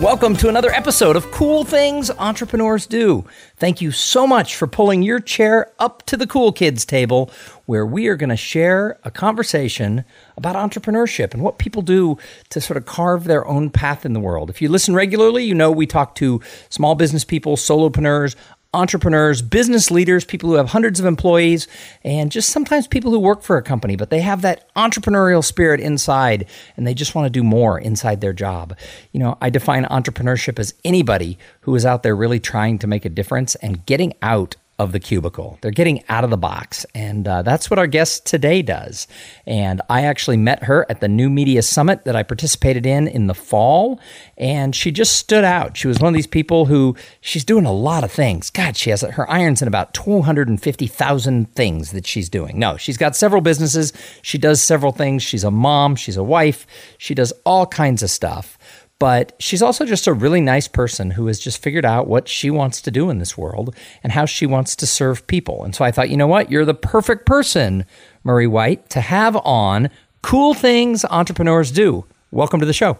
welcome to another episode of Cool Things Entrepreneurs Do. Thank you so much for pulling your chair up to the cool kids table where we are going to share a conversation about entrepreneurship and what people do to sort of carve their own path in the world. If you listen regularly, you know we talk to small business people, solopreneurs, entrepreneurs, business leaders, people who have hundreds of employees, and just sometimes people who work for a company, but they have that entrepreneurial spirit inside and they just want to do more inside their job. You know, I define entrepreneurship as anybody who is out there really trying to make a difference and getting out of the cubicle. They're getting out of the box. And uh, that's what our guest today does. And I actually met her at the New Media Summit that I participated in in the fall. And she just stood out. She was one of these people who she's doing a lot of things. God, she has her irons in about 250,000 things that she's doing. No, she's got several businesses. She does several things. She's a mom, she's a wife, she does all kinds of stuff but she's also just a really nice person who has just figured out what she wants to do in this world and how she wants to serve people. And so I thought, you know what? You're the perfect person, Marie White, to have on Cool Things Entrepreneurs Do. Welcome to the show.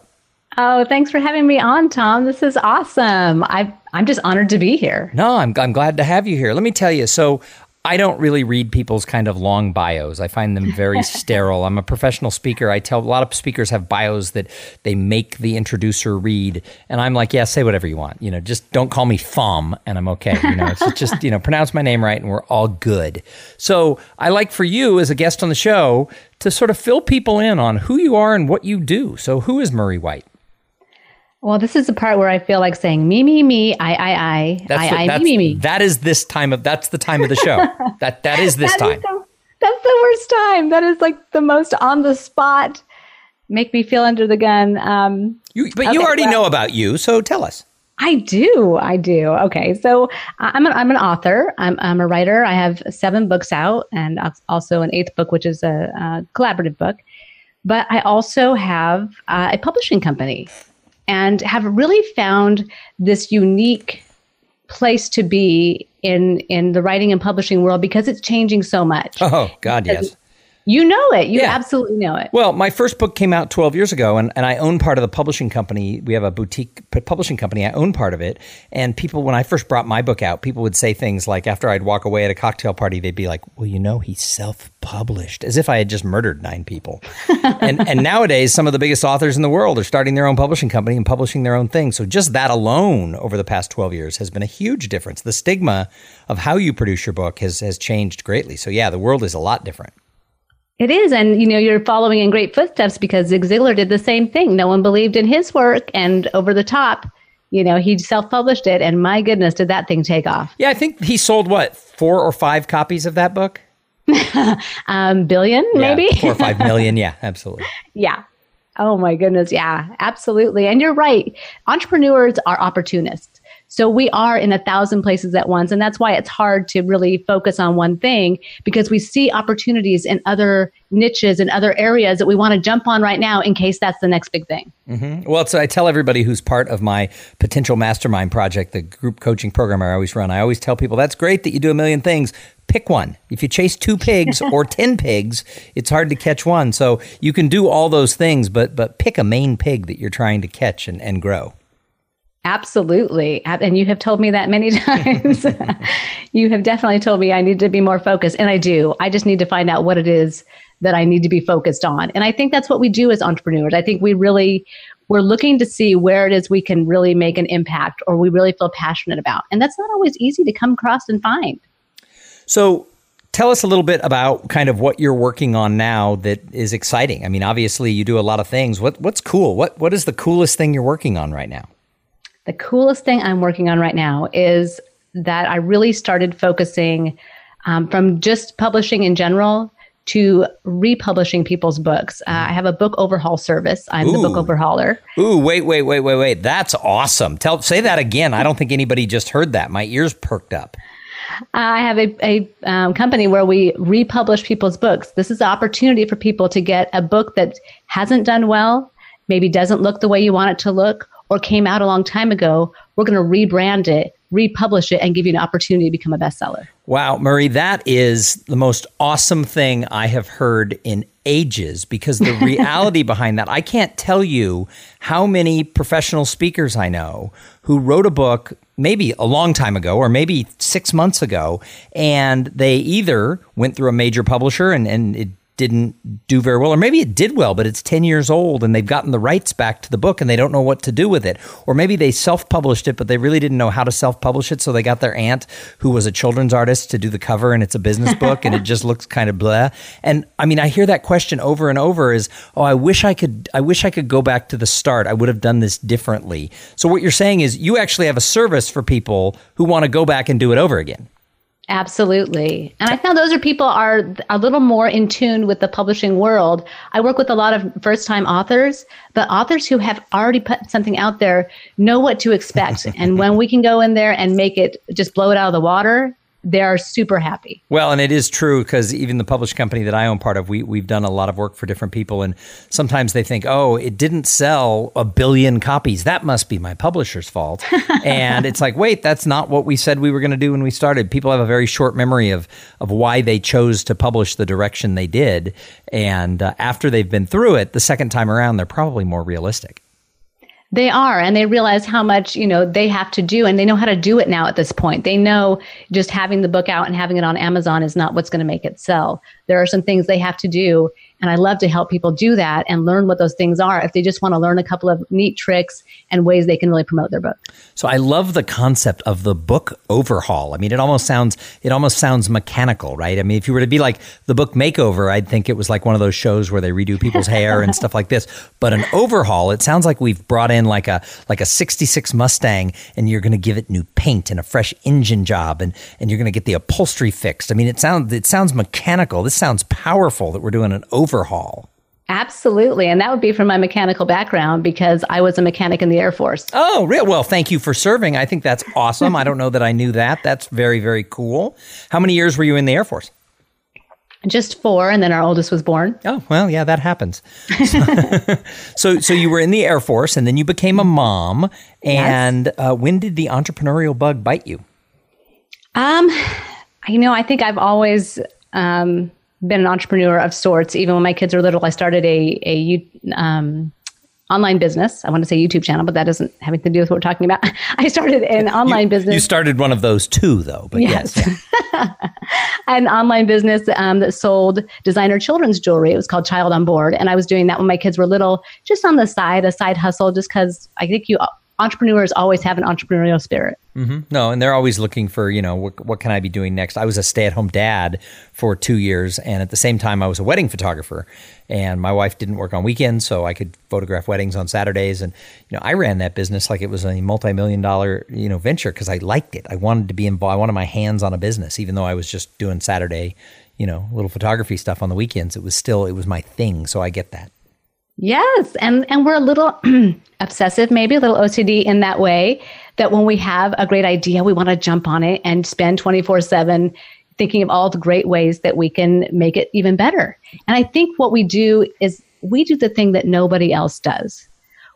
Oh, thanks for having me on, Tom. This is awesome. I, I'm just honored to be here. No, I'm, I'm glad to have you here. Let me tell you. So, I don't really read people's kind of long bios. I find them very sterile. I'm a professional speaker. I tell a lot of speakers have bios that they make the introducer read, and I'm like, yeah, say whatever you want. You know, just don't call me Thom, and I'm okay. You know, it's just you know, pronounce my name right, and we're all good. So I like for you as a guest on the show to sort of fill people in on who you are and what you do. So who is Marie White? Well, this is the part where I feel like saying me, me, me, I, I, I, that's I, the, I, that's, me, me, me. That is this time of that's the time of the show. that that is this that time. Is the, that's the worst time. That is like the most on the spot. Make me feel under the gun. Um, you, but okay, you already well, know about you, so tell us. I do. I do. Okay. So I'm an, I'm an author. I'm, I'm a writer. I have seven books out and also an eighth book, which is a, a collaborative book. But I also have uh, a publishing company and have really found this unique place to be in in the writing and publishing world because it's changing so much. Oh God, yes. You know it. You yeah. absolutely know it. Well, my first book came out 12 years ago, and, and I own part of the publishing company. We have a boutique publishing company. I own part of it. And people, when I first brought my book out, people would say things like, after I'd walk away at a cocktail party, they'd be like, well, you know, he's self published, as if I had just murdered nine people. and, and nowadays, some of the biggest authors in the world are starting their own publishing company and publishing their own thing. So just that alone over the past 12 years has been a huge difference. The stigma of how you produce your book has, has changed greatly. So, yeah, the world is a lot different. It is. And, you know, you're following in great footsteps because Zig Ziglar did the same thing. No one believed in his work and over the top, you know, he self published it. And my goodness, did that thing take off? Yeah, I think he sold what, four or five copies of that book? um, billion, yeah, maybe? four or five million. Yeah, absolutely. yeah. Oh my goodness. Yeah, absolutely. And you're right. Entrepreneurs are opportunists. So we are in a thousand places at once. And that's why it's hard to really focus on one thing because we see opportunities in other niches and other areas that we want to jump on right now in case that's the next big thing. Mm-hmm. Well, so I tell everybody who's part of my potential mastermind project, the group coaching program I always run, I always tell people that's great that you do a million things. Pick one. If you chase two pigs or 10 pigs, it's hard to catch one. So you can do all those things, but, but pick a main pig that you're trying to catch and, and grow. Absolutely. And you have told me that many times. you have definitely told me I need to be more focused. And I do. I just need to find out what it is that I need to be focused on. And I think that's what we do as entrepreneurs. I think we really, we're looking to see where it is we can really make an impact or we really feel passionate about. And that's not always easy to come across and find. So, tell us a little bit about kind of what you're working on now that is exciting. I mean, obviously you do a lot of things. What what's cool? What what is the coolest thing you're working on right now? The coolest thing I'm working on right now is that I really started focusing um, from just publishing in general to republishing people's books. Uh, I have a book overhaul service. I'm Ooh. the book overhauler. Ooh, wait, wait, wait, wait, wait. That's awesome. Tell say that again. I don't think anybody just heard that. My ears perked up. I have a, a um, company where we republish people's books. This is the opportunity for people to get a book that hasn't done well, maybe doesn't look the way you want it to look, or came out a long time ago. We're going to rebrand it, republish it, and give you an opportunity to become a bestseller. Wow, Marie, that is the most awesome thing I have heard in ages because the reality behind that, I can't tell you how many professional speakers I know who wrote a book maybe a long time ago or maybe six months ago, and they either went through a major publisher and, and it didn't do very well, or maybe it did well, but it's 10 years old and they've gotten the rights back to the book and they don't know what to do with it. Or maybe they self published it, but they really didn't know how to self publish it. So they got their aunt, who was a children's artist, to do the cover and it's a business book and it just looks kind of blah. And I mean, I hear that question over and over is, oh, I wish I could, I wish I could go back to the start. I would have done this differently. So what you're saying is you actually have a service for people who want to go back and do it over again. Absolutely. And I found those are people are a little more in tune with the publishing world. I work with a lot of first time authors, but authors who have already put something out there know what to expect. and when we can go in there and make it just blow it out of the water, they're super happy. Well, and it is true because even the published company that I own part of, we, we've done a lot of work for different people. And sometimes they think, oh, it didn't sell a billion copies. That must be my publisher's fault. and it's like, wait, that's not what we said we were going to do when we started. People have a very short memory of, of why they chose to publish the direction they did. And uh, after they've been through it, the second time around, they're probably more realistic. They are, and they realize how much you know they have to do, and they know how to do it now. At this point, they know just having the book out and having it on Amazon is not what's going to make it sell. There are some things they have to do, and I love to help people do that and learn what those things are if they just want to learn a couple of neat tricks and ways they can really promote their book. So I love the concept of the book overhaul. I mean, it almost sounds it almost sounds mechanical, right? I mean, if you were to be like the book makeover, I'd think it was like one of those shows where they redo people's hair and stuff like this. But an overhaul, it sounds like we've brought in like a like a 66 Mustang and you're going to give it new paint and a fresh engine job and and you're going to get the upholstery fixed. I mean, it sounds it sounds mechanical. This sounds powerful that we're doing an overhaul overhaul. Absolutely. And that would be from my mechanical background because I was a mechanic in the Air Force. Oh, real well, thank you for serving. I think that's awesome. I don't know that I knew that. That's very, very cool. How many years were you in the Air Force? Just four, and then our oldest was born. Oh, well, yeah, that happens. so, so you were in the Air Force, and then you became a mom. And yes. uh, when did the entrepreneurial bug bite you? Um, you know, I think I've always um, been an entrepreneur of sorts. Even when my kids were little, I started a a um, online business. I want to say YouTube channel, but that doesn't have anything to do with what we're talking about. I started an online you, business. You started one of those too, though. But yes, yes. an online business um, that sold designer children's jewelry. It was called Child on Board, and I was doing that when my kids were little, just on the side, a side hustle, just because I think you entrepreneurs always have an entrepreneurial spirit. Mm-hmm. No, and they're always looking for, you know, what, what can I be doing next? I was a stay at home dad for two years. And at the same time, I was a wedding photographer. And my wife didn't work on weekends, so I could photograph weddings on Saturdays. And, you know, I ran that business like it was a multi million dollar, you know, venture because I liked it. I wanted to be involved. I wanted my hands on a business, even though I was just doing Saturday, you know, little photography stuff on the weekends. It was still, it was my thing. So I get that. Yes, and and we're a little obsessive, maybe a little OCD in that way. That when we have a great idea, we want to jump on it and spend twenty four seven thinking of all the great ways that we can make it even better. And I think what we do is we do the thing that nobody else does.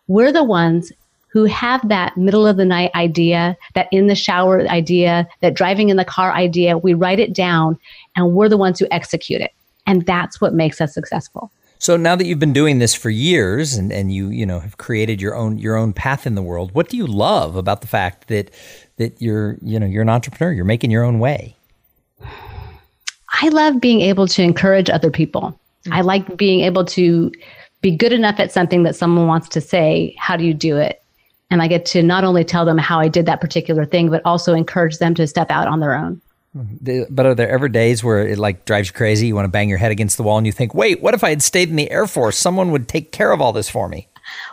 We're the ones who have that middle of the night idea, that in the shower idea, that driving in the car idea. We write it down and we're the ones who execute it. And that's what makes us successful. So now that you've been doing this for years and, and you you know have created your own your own path in the world, what do you love about the fact that that you're you know you're an entrepreneur, you're making your own way? I love being able to encourage other people. Mm-hmm. I like being able to be good enough at something that someone wants to say, how do you do it? And I get to not only tell them how I did that particular thing, but also encourage them to step out on their own. But are there ever days where it like drives you crazy? You want to bang your head against the wall and you think, wait, what if I had stayed in the Air Force? Someone would take care of all this for me.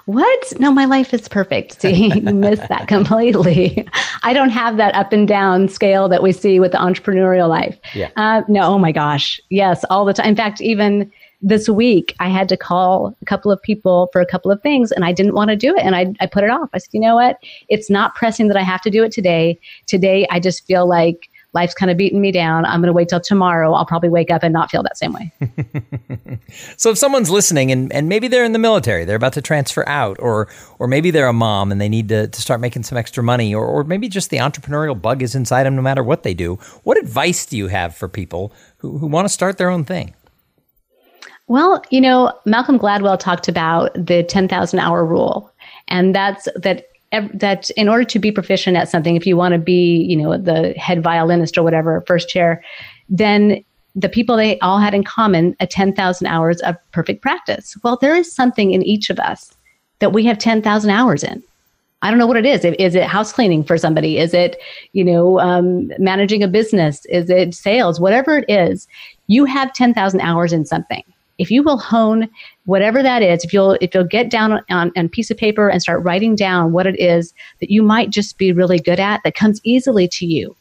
What? No, my life is perfect. See, you missed that completely. I don't have that up and down scale that we see with the entrepreneurial life. Yeah. Uh, no, oh my gosh. Yes, all the time. In fact, even this week, I had to call a couple of people for a couple of things and I didn't want to do it. And I, I put it off. I said, you know what? It's not pressing that I have to do it today. Today, I just feel like life's kind of beating me down. I'm going to wait till tomorrow. I'll probably wake up and not feel that same way. so if someone's listening and, and maybe they're in the military, they're about to transfer out, or or maybe they're a mom and they need to, to start making some extra money, or, or maybe just the entrepreneurial bug is inside them no matter what they do, what advice do you have for people who, who want to start their own thing? Well, you know, Malcolm Gladwell talked about the 10,000 hour rule. And that's that that in order to be proficient at something, if you want to be, you know, the head violinist or whatever, first chair, then the people they all had in common a 10,000 hours of perfect practice. Well, there is something in each of us that we have 10,000 hours in. I don't know what it is. Is it house cleaning for somebody? Is it, you know, um, managing a business? Is it sales? Whatever it is, you have 10,000 hours in something if you will hone whatever that is, if you'll if you'll get down on, on a piece of paper and start writing down what it is that you might just be really good at that comes easily to you,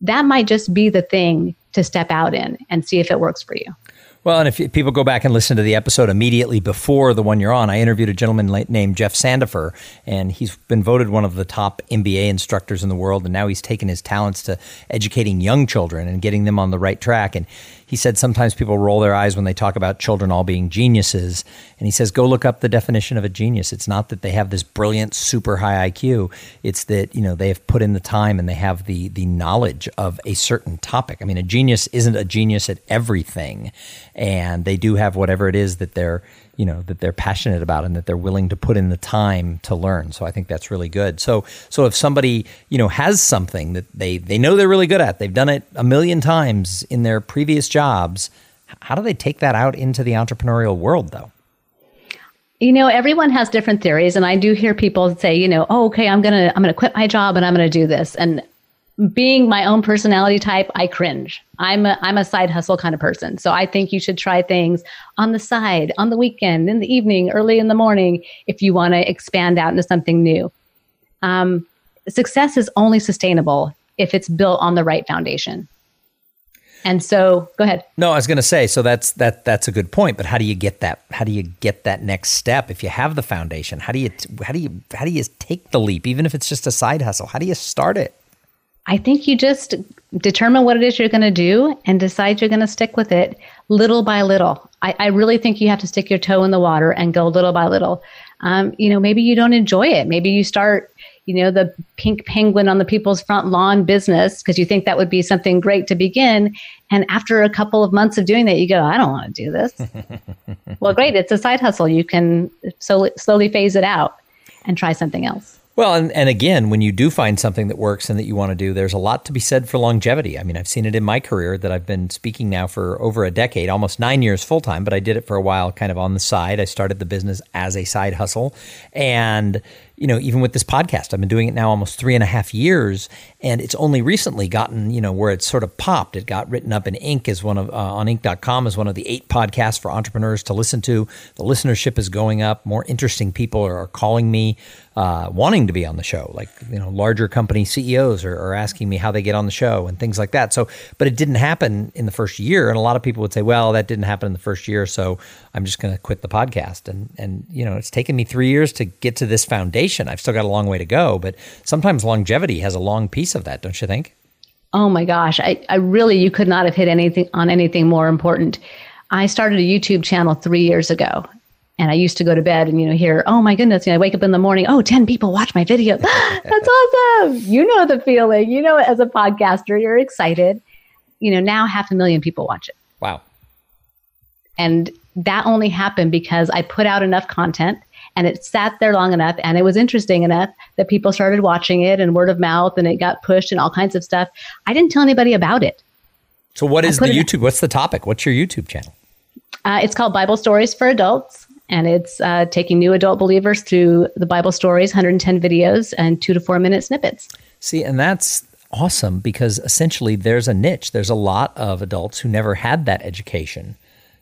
that might just be the thing to step out in and see if it works for you. Well, and if people go back and listen to the episode immediately before the one you're on, I interviewed a gentleman named Jeff Sandifer, and he's been voted one of the top MBA instructors in the world. And now he's taken his talents to educating young children and getting them on the right track. And he said sometimes people roll their eyes when they talk about children all being geniuses. And he says, go look up the definition of a genius. It's not that they have this brilliant, super high IQ. It's that, you know, they have put in the time and they have the, the knowledge of a certain topic. I mean, a genius isn't a genius at everything. And they do have whatever it is that they're, you know that they're passionate about and that they're willing to put in the time to learn. So I think that's really good. So so if somebody you know has something that they they know they're really good at, they've done it a million times in their previous jobs. How do they take that out into the entrepreneurial world though? You know, everyone has different theories, and I do hear people say, you know, oh, okay, I'm gonna I'm gonna quit my job and I'm gonna do this. And being my own personality type, I cringe. I'm a, I'm a side hustle kind of person. So I think you should try things on the side, on the weekend, in the evening, early in the morning, if you want to expand out into something new. Um, success is only sustainable if it's built on the right foundation. And so, go ahead. No, I was going to say, so that's that that's a good point. But how do you get that? How do you get that next step if you have the foundation? How do you how do you how do you take the leap, even if it's just a side hustle? How do you start it? I think you just determine what it is you're going to do and decide you're going to stick with it little by little. I, I, really think you have to stick your toe in the water and go little by little. Um, you know, maybe you don't enjoy it. Maybe you start, you know, the pink penguin on the people's front lawn business because you think that would be something great to begin. And after a couple of months of doing that, you go, I don't want to do this. well, great. It's a side hustle. You can slowly, slowly phase it out and try something else. Well, and, and again, when you do find something that works and that you want to do, there's a lot to be said for longevity. I mean, I've seen it in my career that I've been speaking now for over a decade, almost nine years full time, but I did it for a while kind of on the side. I started the business as a side hustle. And you know, even with this podcast, I've been doing it now almost three and a half years, and it's only recently gotten, you know, where it's sort of popped. It got written up in Inc. as one of uh, on Inc.com as one of the eight podcasts for entrepreneurs to listen to. The listenership is going up. More interesting people are, calling me, uh, wanting to be on the show. Like you know, larger company CEOs are, are asking me how they get on the show and things like that. So, but it didn't happen in the first year, and a lot of people would say, "Well, that didn't happen in the first year, so I'm just going to quit the podcast." And and you know, it's taken me three years to get to this foundation I've still got a long way to go, but sometimes longevity has a long piece of that, don't you think? Oh my gosh, I, I really you could not have hit anything on anything more important. I started a YouTube channel three years ago. And I used to go to bed and, you know, hear, oh my goodness, you know, I wake up in the morning, oh, 10 people watch my video. That's awesome. You know the feeling. You know, as a podcaster, you're excited. You know, now half a million people watch it. Wow. And that only happened because I put out enough content and it sat there long enough and it was interesting enough that people started watching it and word of mouth and it got pushed and all kinds of stuff. I didn't tell anybody about it. So what is the YouTube? What's the topic? What's your YouTube channel? Uh, it's called Bible Stories for Adults, and it's uh, taking new adult believers through the Bible stories, 110 videos, and two to four minute snippets. See, and that's awesome because essentially there's a niche. There's a lot of adults who never had that education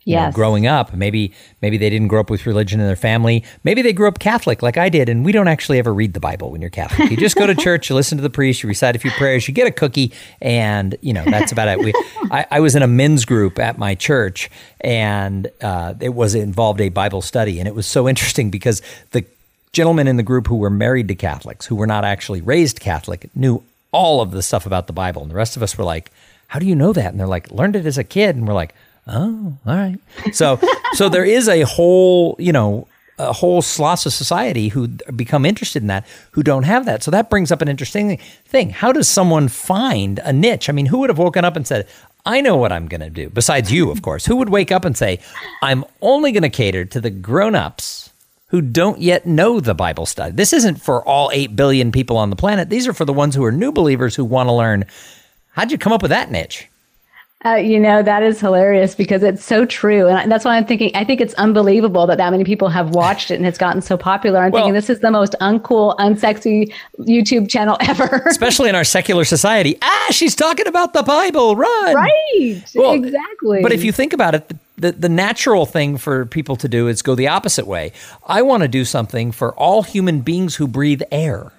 yes. know, growing up. Maybe maybe they didn't grow up with religion in their family. Maybe they grew up Catholic like I did, and we don't actually ever read the Bible when you're Catholic. You just go to church, you listen to the priest, you recite a few prayers, you get a cookie, and you know that's about it. We, I, I was in a men's group at my church, and uh, it was it involved a Bible study, and it was so interesting because the gentlemen in the group who were married to Catholics, who were not actually raised Catholic, knew all of the stuff about the Bible. And the rest of us were like, how do you know that? And they're like, learned it as a kid. And we're like, oh, all right. So, so there is a whole, you know, a whole swath of society who become interested in that who don't have that. So that brings up an interesting thing. How does someone find a niche? I mean, who would have woken up and said, I know what I'm going to do, besides you, of course. Who would wake up and say, I'm only going to cater to the grown ups who don't yet know the Bible study? This isn't for all 8 billion people on the planet. These are for the ones who are new believers who want to learn. How'd you come up with that niche? Uh, you know, that is hilarious because it's so true. And that's why I'm thinking, I think it's unbelievable that that many people have watched it and it's gotten so popular. I'm well, thinking this is the most uncool, unsexy YouTube channel ever. especially in our secular society. Ah, she's talking about the Bible. Run. Right. Well, exactly. But if you think about it, the, the, the natural thing for people to do is go the opposite way. I want to do something for all human beings who breathe air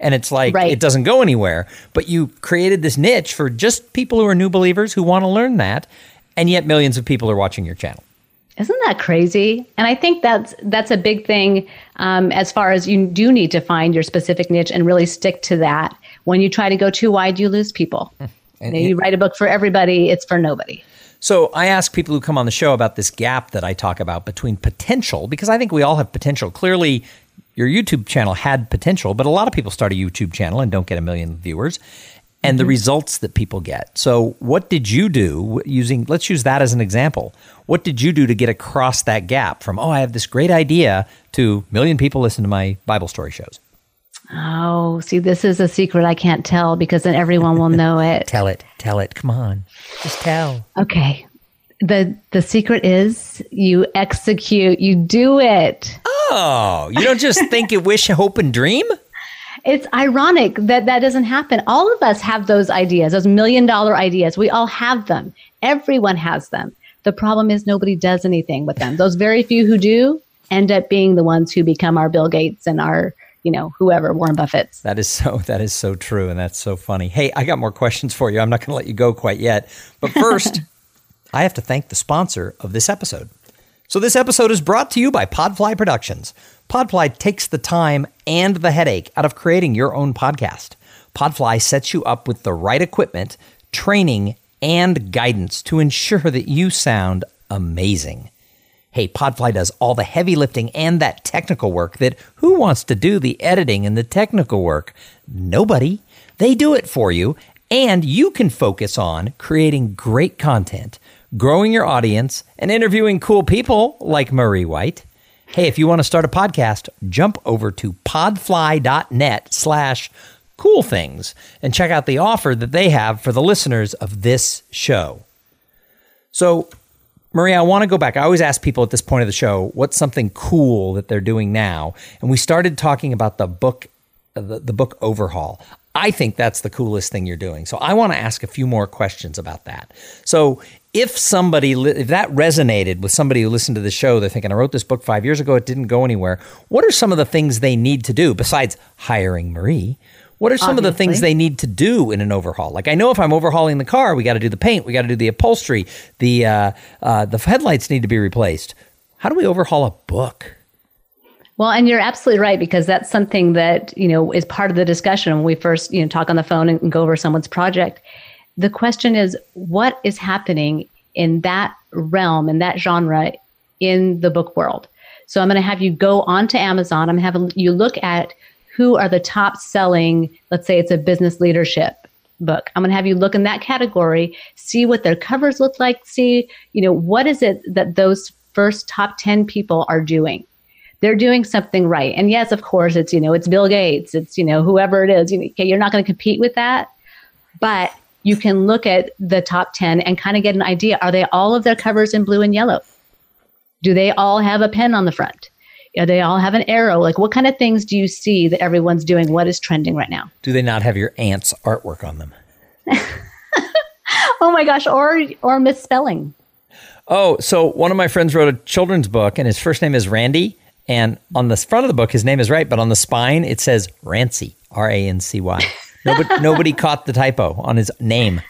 and it's like right. it doesn't go anywhere. But you created this niche for just people who are new believers who want to learn that, and yet millions of people are watching your channel. Isn't that crazy? And I think that's that's a big thing um, as far as you do need to find your specific niche and really stick to that. When you try to go too wide, you lose people. And, you, know, you write a book for everybody; it's for nobody. So I ask people who come on the show about this gap that I talk about between potential, because I think we all have potential. Clearly, your YouTube channel had potential, but a lot of people start a YouTube channel and don't get a million viewers and mm-hmm. the results that people get. So, what did you do using, let's use that as an example. What did you do to get across that gap from, oh, I have this great idea to million people listen to my Bible story shows? Oh, see, this is a secret I can't tell because then everyone will know it. tell it. Tell it. Come on. Just tell. Okay the the secret is you execute, you do it. Oh, you don't just think it, wish, hope, and dream. It's ironic that that doesn't happen. All of us have those ideas, those million dollar ideas. We all have them. Everyone has them. The problem is nobody does anything with them. Those very few who do end up being the ones who become our Bill Gates and our you know whoever Warren Buffett's. That is so that is so true and that's so funny. Hey, I got more questions for you. I'm not going to let you go quite yet. But first, I have to thank the sponsor of this episode. So, this episode is brought to you by Podfly Productions. Podfly takes the time and the headache out of creating your own podcast. Podfly sets you up with the right equipment, training, and guidance to ensure that you sound amazing. Hey, Podfly does all the heavy lifting and that technical work that who wants to do the editing and the technical work? Nobody. They do it for you, and you can focus on creating great content growing your audience, and interviewing cool people like Marie White. Hey, if you want to start a podcast, jump over to podfly.net slash cool things and check out the offer that they have for the listeners of this show. So, Marie, I want to go back. I always ask people at this point of the show what's something cool that they're doing now. And we started talking about the book the, the book overhaul. I think that's the coolest thing you're doing. So I want to ask a few more questions about that. So if somebody if that resonated with somebody who listened to the show they're thinking i wrote this book five years ago it didn't go anywhere what are some of the things they need to do besides hiring marie what are some Obviously. of the things they need to do in an overhaul like i know if i'm overhauling the car we got to do the paint we got to do the upholstery the uh, uh, the headlights need to be replaced how do we overhaul a book well, and you're absolutely right because that's something that you know is part of the discussion when we first you know talk on the phone and go over someone's project the question is what is happening in that realm, in that genre, in the book world. So I'm going to have you go onto Amazon. I'm having you look at who are the top selling, let's say it's a business leadership book. I'm going to have you look in that category, see what their covers look like, see, you know, what is it that those first top 10 people are doing? They're doing something right. And yes, of course, it's, you know, it's Bill Gates, it's, you know, whoever it is. You know, okay, you're not going to compete with that. But you can look at the top 10 and kind of get an idea. Are they all of their covers in blue and yellow? Do they all have a pen on the front? Do they all have an arrow? Like, what kind of things do you see that everyone's doing? What is trending right now? Do they not have your aunt's artwork on them? oh my gosh, or or misspelling. Oh, so one of my friends wrote a children's book, and his first name is Randy. And on the front of the book, his name is right, but on the spine, it says Rancy, R A N C Y. Nobody, nobody caught the typo on his name.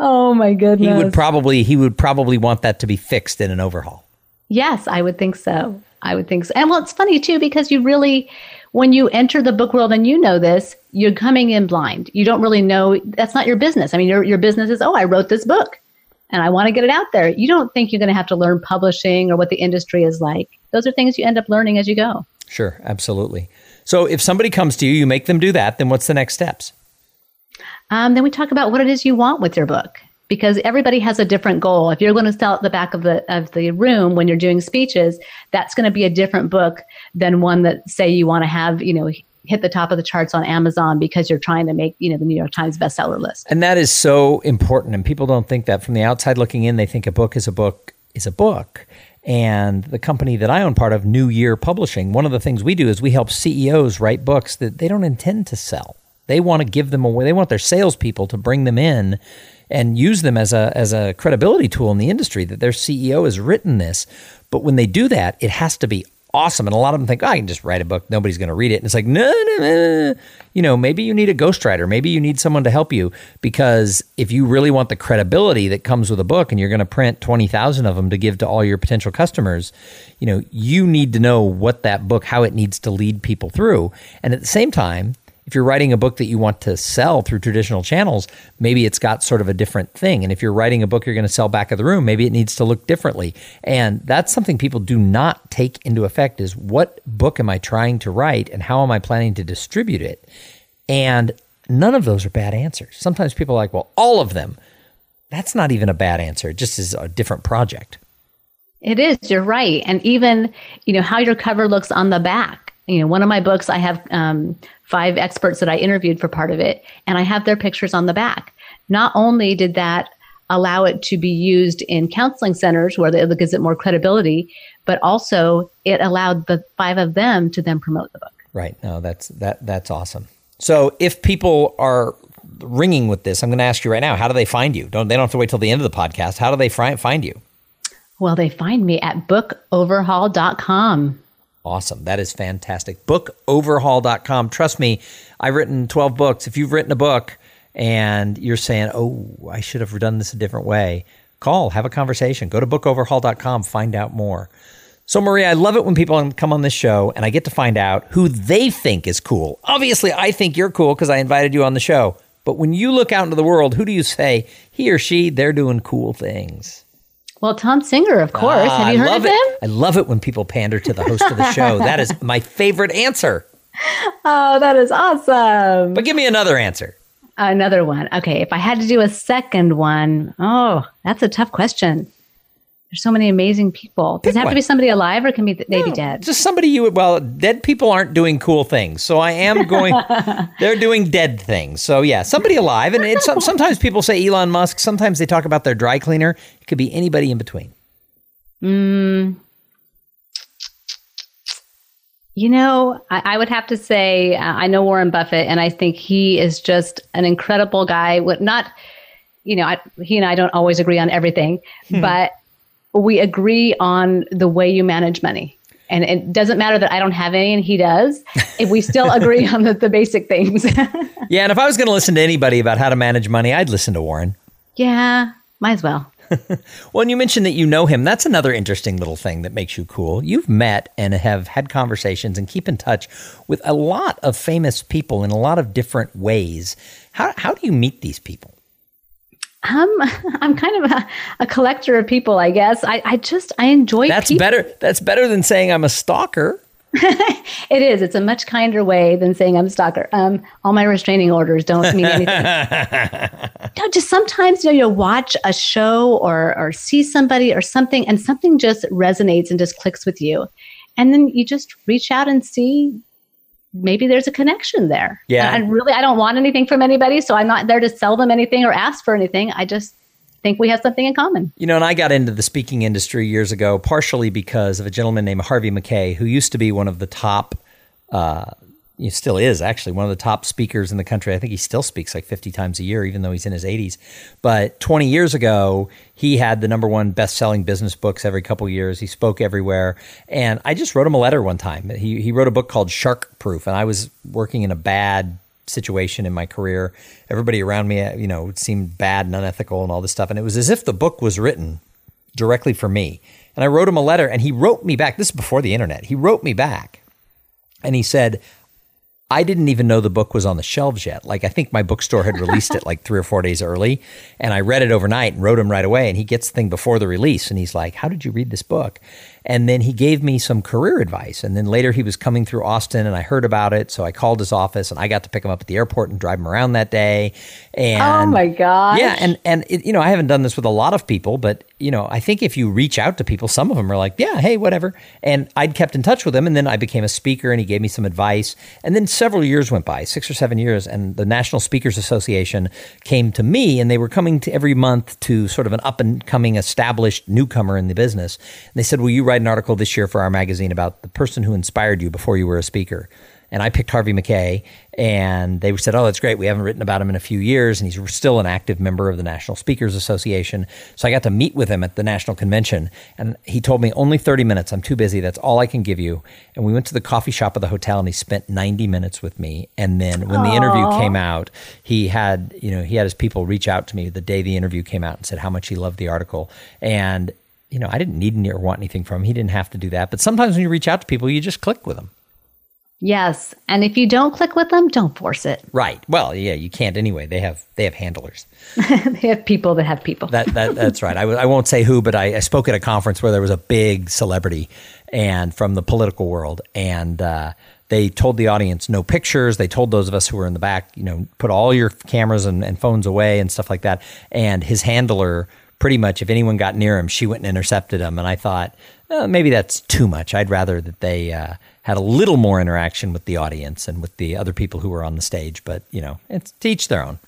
Oh my goodness. He would probably he would probably want that to be fixed in an overhaul. Yes, I would think so. I would think so. And well, it's funny too because you really when you enter the book world and you know this, you're coming in blind. You don't really know that's not your business. I mean, your your business is, oh, I wrote this book and I want to get it out there. You don't think you're going to have to learn publishing or what the industry is like. Those are things you end up learning as you go. Sure, absolutely. So if somebody comes to you, you make them do that, then what's the next steps? Um, then we talk about what it is you want with your book because everybody has a different goal. If you're going to sell at the back of the of the room when you're doing speeches, that's going to be a different book than one that say you want to have, you know, hit the top of the charts on Amazon because you're trying to make, you know, the New York Times bestseller list. And that is so important and people don't think that from the outside looking in, they think a book is a book is a book. And the company that I own part of, New Year Publishing, one of the things we do is we help CEOs write books that they don't intend to sell. They want to give them away. They want their salespeople to bring them in and use them as a as a credibility tool in the industry that their CEO has written this. But when they do that, it has to be awesome. And a lot of them think, oh, I can just write a book. Nobody's going to read it. And it's like, no, no, no. You know, maybe you need a ghostwriter. Maybe you need someone to help you because if you really want the credibility that comes with a book and you're going to print 20,000 of them to give to all your potential customers, you know, you need to know what that book, how it needs to lead people through. And at the same time, if you're writing a book that you want to sell through traditional channels, maybe it's got sort of a different thing. And if you're writing a book you're going to sell back of the room, maybe it needs to look differently. And that's something people do not take into effect is what book am I trying to write and how am I planning to distribute it? And none of those are bad answers. Sometimes people are like, well, all of them. That's not even a bad answer. It just is a different project. It is. You're right. And even, you know, how your cover looks on the back. You know, one of my books, I have um, five experts that I interviewed for part of it, and I have their pictures on the back. Not only did that allow it to be used in counseling centers where it gives it more credibility, but also it allowed the five of them to then promote the book. Right. No, that's that that's awesome. So if people are ringing with this, I'm going to ask you right now, how do they find you? Don't they don't have to wait till the end of the podcast. How do they find you? Well, they find me at bookoverhaul.com. Awesome. That is fantastic. Bookoverhaul.com. Trust me, I've written 12 books. If you've written a book and you're saying, oh, I should have done this a different way, call, have a conversation. Go to bookoverhaul.com, find out more. So, Maria, I love it when people come on this show and I get to find out who they think is cool. Obviously, I think you're cool because I invited you on the show. But when you look out into the world, who do you say, he or she, they're doing cool things? Well, Tom Singer, of course. Ah, Have you heard of it. him? I love it when people pander to the host of the show. that is my favorite answer. Oh, that is awesome. But give me another answer. Another one. Okay. If I had to do a second one, oh, that's a tough question. There's so many amazing people. Does Pick it have one. to be somebody alive or can be they no, be dead? Just somebody you well, dead people aren't doing cool things. So I am going, they're doing dead things. So yeah, somebody alive. And it's, sometimes people say Elon Musk. Sometimes they talk about their dry cleaner. It could be anybody in between. Mm, you know, I, I, would have to say uh, I know Warren Buffett, and I think he is just an incredible guy. With not, you know, I, he and I don't always agree on everything, hmm. but we agree on the way you manage money. And it doesn't matter that I don't have any and he does. If we still agree on the, the basic things. yeah. And if I was going to listen to anybody about how to manage money, I'd listen to Warren. Yeah. Might as well. well, and you mentioned that you know him. That's another interesting little thing that makes you cool. You've met and have had conversations and keep in touch with a lot of famous people in a lot of different ways. How, how do you meet these people? I'm I'm kind of a, a collector of people, I guess. I, I just I enjoy. That's people. better. That's better than saying I'm a stalker. it is. It's a much kinder way than saying I'm a stalker. Um, all my restraining orders don't mean anything. no, just sometimes you know you watch a show or or see somebody or something, and something just resonates and just clicks with you, and then you just reach out and see maybe there's a connection there. Yeah. And really, I don't want anything from anybody. So I'm not there to sell them anything or ask for anything. I just think we have something in common. You know, and I got into the speaking industry years ago, partially because of a gentleman named Harvey Mackay, who used to be one of the top uh, he still is actually one of the top speakers in the country. I think he still speaks like 50 times a year, even though he's in his 80s. But 20 years ago, he had the number one best selling business books every couple years. He spoke everywhere. And I just wrote him a letter one time. He, he wrote a book called Shark Proof. And I was working in a bad situation in my career. Everybody around me, you know, seemed bad and unethical and all this stuff. And it was as if the book was written directly for me. And I wrote him a letter and he wrote me back. This is before the internet. He wrote me back and he said, I didn't even know the book was on the shelves yet. Like I think my bookstore had released it like three or four days early, and I read it overnight and wrote him right away. And he gets the thing before the release, and he's like, "How did you read this book?" And then he gave me some career advice. And then later he was coming through Austin, and I heard about it, so I called his office, and I got to pick him up at the airport and drive him around that day. And oh my god! Yeah, and and it, you know I haven't done this with a lot of people, but you know I think if you reach out to people, some of them are like, "Yeah, hey, whatever." And I'd kept in touch with him, and then I became a speaker, and he gave me some advice. And then several years went by by six or seven years, and the National Speakers Association came to me, and they were coming to every month to sort of an up and coming, established newcomer in the business. And they said, "Will you write an article this year for our magazine about the person who inspired you before you were a speaker?" and I picked Harvey Mackay, and they said, "Oh, that's great. We haven't written about him in a few years, and he's still an active member of the National Speakers Association." So I got to meet with him at the national convention, and he told me, "Only thirty minutes. I'm too busy. That's all I can give you." And we went to the coffee shop of the hotel, and he spent ninety minutes with me. And then when Aww. the interview came out, he had you know he had his people reach out to me the day the interview came out and said how much he loved the article and. You know, I didn't need any or want anything from him. He didn't have to do that. But sometimes when you reach out to people, you just click with them. Yes, and if you don't click with them, don't force it. Right. Well, yeah, you can't anyway. They have they have handlers. they have people that have people. that, that that's right. I w- I won't say who, but I, I, spoke at a conference where there was a big celebrity and from the political world, and uh, they told the audience no pictures. They told those of us who were in the back, you know, put all your cameras and, and phones away and stuff like that. And his handler, pretty much, if anyone got near him, she went and intercepted him. And I thought uh, maybe that's too much. I'd rather that they. Uh, had a little more interaction with the audience and with the other people who were on the stage. But you know, it's to each their own.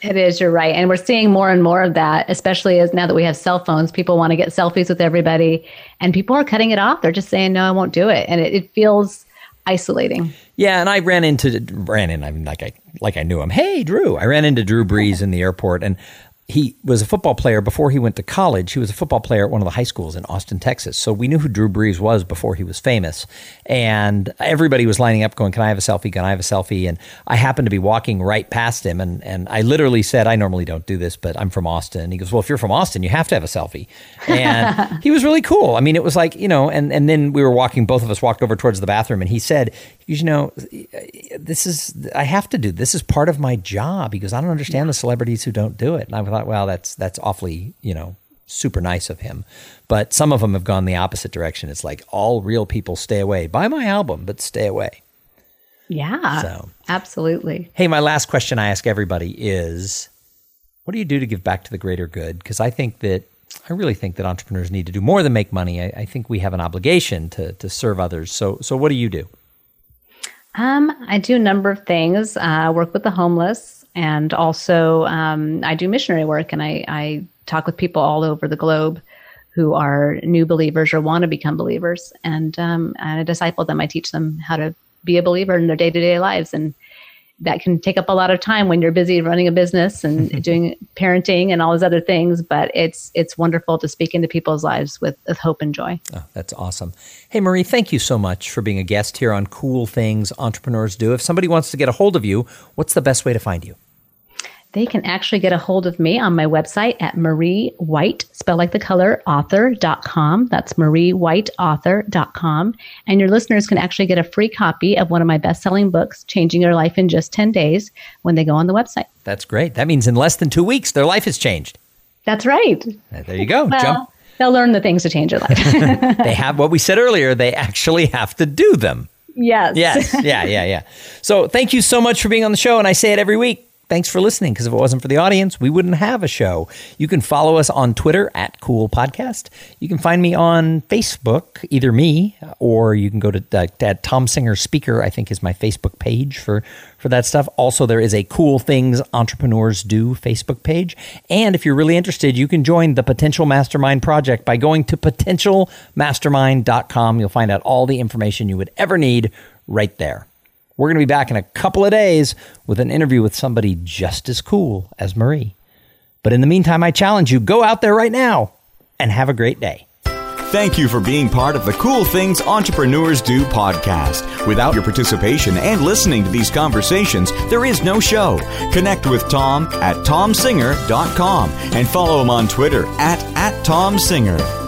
It is, you're right. And we're seeing more and more of that, especially as now that we have cell phones, people want to get selfies with everybody and people are cutting it off. They're just saying, no, I won't do it. And it, it feels isolating. Yeah. And I ran into, ran in, I mean, like I, like I knew him. Hey, Drew, I ran into Drew Brees in the airport and he was a football player before he went to college. He was a football player at one of the high schools in Austin, Texas. So we knew who Drew Brees was before he was famous. And everybody was lining up going, Can I have a selfie? Can I have a selfie? And I happened to be walking right past him. And, and I literally said, I normally don't do this, but I'm from Austin. And he goes, Well, if you're from Austin, you have to have a selfie. And he was really cool. I mean, it was like, you know, and, and then we were walking, both of us walked over towards the bathroom. And he said, You know, this is, I have to do this is part of my job. He goes, I don't understand the celebrities who don't do it. And I thought, well, that's that's awfully you know super nice of him. But some of them have gone the opposite direction. It's like all real people stay away. Buy my album, but stay away. Yeah. So absolutely. Hey, my last question I ask everybody is, what do you do to give back to the greater good? Because I think that I really think that entrepreneurs need to do more than make money. I, I think we have an obligation to to serve others. So so what do you do? Um, I do a number of things. Uh, work with the homeless and also um, I do missionary work, and I, I talk with people all over the globe who are new believers or want to become believers, and um, I disciple them. I teach them how to be a believer in their day to day lives, and that can take up a lot of time when you're busy running a business and doing parenting and all those other things. But it's it's wonderful to speak into people's lives with, with hope and joy. Oh, that's awesome. Hey, Marie, thank you so much for being a guest here on Cool Things Entrepreneurs Do. If somebody wants to get a hold of you, what's the best way to find you? They can actually get a hold of me on my website at Marie White, spell like the color, author.com. That's mariewhiteauthor.com. And your listeners can actually get a free copy of one of my best selling books, Changing Your Life in Just 10 Days, when they go on the website. That's great. That means in less than two weeks, their life has changed. That's right. There you go. Well, Jump. They'll learn the things to change their life. they have what we said earlier, they actually have to do them. Yes. Yes. Yeah, yeah, yeah. So thank you so much for being on the show. And I say it every week Thanks for listening, because if it wasn't for the audience, we wouldn't have a show. You can follow us on Twitter at Cool Podcast. You can find me on Facebook, either me or you can go to uh, Tom Singer Speaker, I think is my Facebook page for, for that stuff. Also, there is a Cool Things Entrepreneurs Do Facebook page. And if you're really interested, you can join the Potential Mastermind Project by going to potentialmastermind.com. You'll find out all the information you would ever need right there. We're going to be back in a couple of days with an interview with somebody just as cool as Marie. But in the meantime, I challenge you go out there right now and have a great day. Thank you for being part of the Cool Things Entrepreneurs Do podcast. Without your participation and listening to these conversations, there is no show. Connect with Tom at tomsinger.com and follow him on Twitter at, at tomsinger.